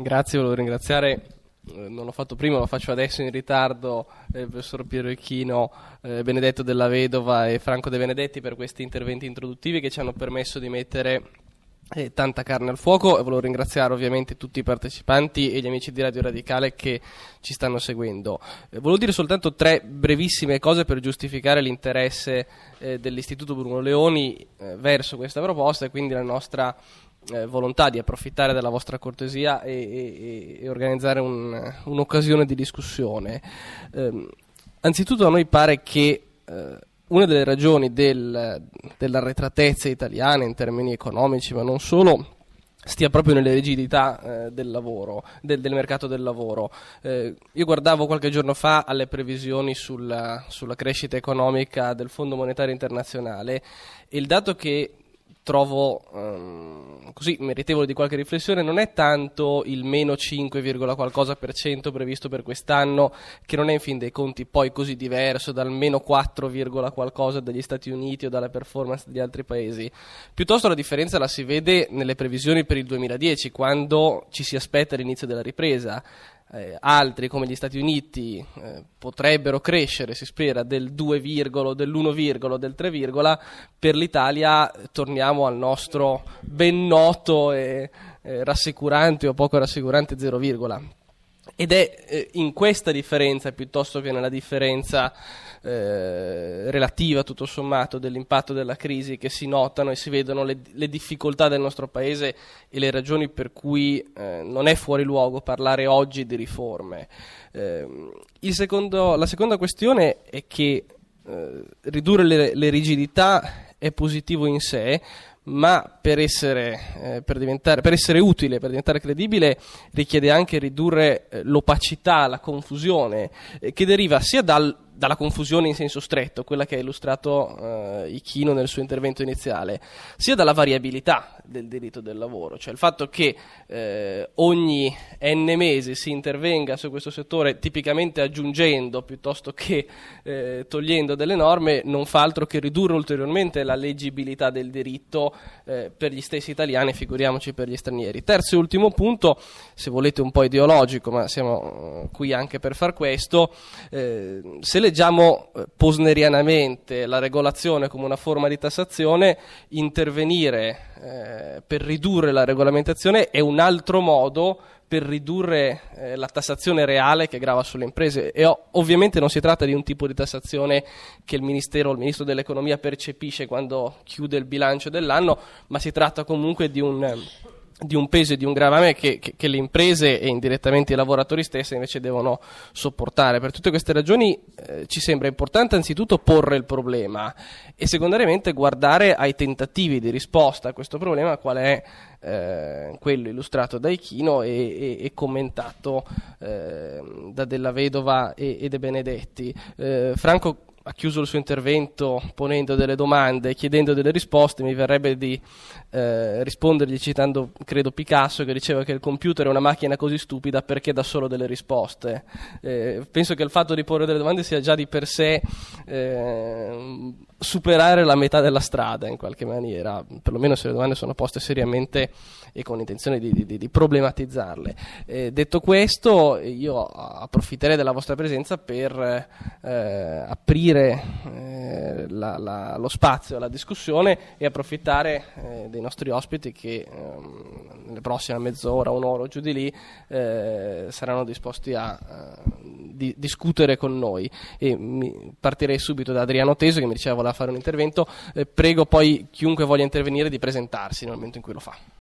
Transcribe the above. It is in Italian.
Grazie, volevo ringraziare eh, non l'ho fatto prima, lo faccio adesso in ritardo, eh, il professor Piero Echino, eh, Benedetto della Vedova e Franco De Benedetti per questi interventi introduttivi che ci hanno permesso di mettere eh, tanta carne al fuoco e volevo ringraziare ovviamente tutti i partecipanti e gli amici di Radio Radicale che ci stanno seguendo. Eh, volevo dire soltanto tre brevissime cose per giustificare l'interesse dell'Istituto Bruno Leoni verso questa proposta e quindi la nostra eh, volontà di approfittare della vostra cortesia e, e, e organizzare un, un'occasione di discussione. Eh, anzitutto a noi pare che eh, una delle ragioni del, dell'arretratezza italiana in termini economici, ma non solo, stia proprio nelle rigidità eh, del lavoro, del, del, mercato del lavoro. Eh, io guardavo qualche giorno fa alle previsioni sulla, sulla, crescita economica del Fondo Monetario Internazionale e il dato che trovo um, così meritevole di qualche riflessione non è tanto il meno 5, qualcosa per cento previsto per quest'anno, che non è in fin dei conti poi così diverso dal meno 4, qualcosa degli Stati Uniti o dalle performance degli altri paesi. Piuttosto la differenza la si vede nelle previsioni per il 2010, quando ci si aspetta l'inizio della ripresa eh, altri come gli Stati Uniti eh, potrebbero crescere, si spera, del 2, dell'1, del 3, per l'Italia eh, torniamo al nostro ben noto e eh, rassicurante o poco rassicurante 0, ed è eh, in questa differenza piuttosto che nella differenza eh, relativa tutto sommato dell'impatto della crisi che si notano e si vedono le, le difficoltà del nostro paese e le ragioni per cui eh, non è fuori luogo parlare oggi di riforme. Eh, secondo, la seconda questione è che eh, ridurre le, le rigidità è positivo in sé, ma per essere, eh, per, per essere, utile, per diventare credibile, richiede anche ridurre eh, l'opacità, la confusione, eh, che deriva sia dal dalla confusione in senso stretto, quella che ha illustrato eh, Ichino nel suo intervento iniziale, sia dalla variabilità del diritto del lavoro, cioè il fatto che eh, ogni n mesi si intervenga su questo settore tipicamente aggiungendo piuttosto che eh, togliendo delle norme non fa altro che ridurre ulteriormente la leggibilità del diritto eh, per gli stessi italiani, figuriamoci per gli stranieri. Terzo e ultimo punto, se volete un po' ideologico, ma siamo eh, qui anche per far questo, eh, se le leggiamo eh, posnerianamente la regolazione come una forma di tassazione, intervenire eh, per ridurre la regolamentazione è un altro modo per ridurre eh, la tassazione reale che grava sulle imprese. E o- ovviamente non si tratta di un tipo di tassazione che il Ministero, il Ministro dell'Economia percepisce quando chiude il bilancio dell'anno, ma si tratta comunque di un di un peso e di un gravame che, che, che, le imprese e indirettamente i lavoratori stessi invece devono sopportare. Per tutte queste ragioni eh, ci sembra importante anzitutto porre il problema e secondariamente guardare ai tentativi di risposta a questo problema, qual è eh, quello illustrato da Ichino e, e, e commentato eh, da Della Vedova e, e De Benedetti. Eh, Franco ha chiuso il suo intervento ponendo delle domande, chiedendo delle risposte, mi verrebbe di eh, rispondergli citando, credo, Picasso che diceva che il computer è una macchina così stupida perché dà solo delle risposte. Eh, penso che il fatto di porre delle domande sia già di per sé eh, superare la metà della strada in qualche maniera, perlomeno se le domande sono poste seriamente e con intenzione di, di, di problematizzarle. Eh, detto questo, io approfitterei della vostra presenza per eh, aprire eh, la, la, lo spazio alla discussione e approfittare eh, dei nostri ospiti che ehm, nelle prossime mezz'ora, un'ora giù di lì eh, saranno disposti a di, discutere con noi. E partirei subito da Adriano Teso che mi diceva voleva fare un intervento. prego poi chiunque voglia intervenire di presentarsi nel momento in cui lo fa.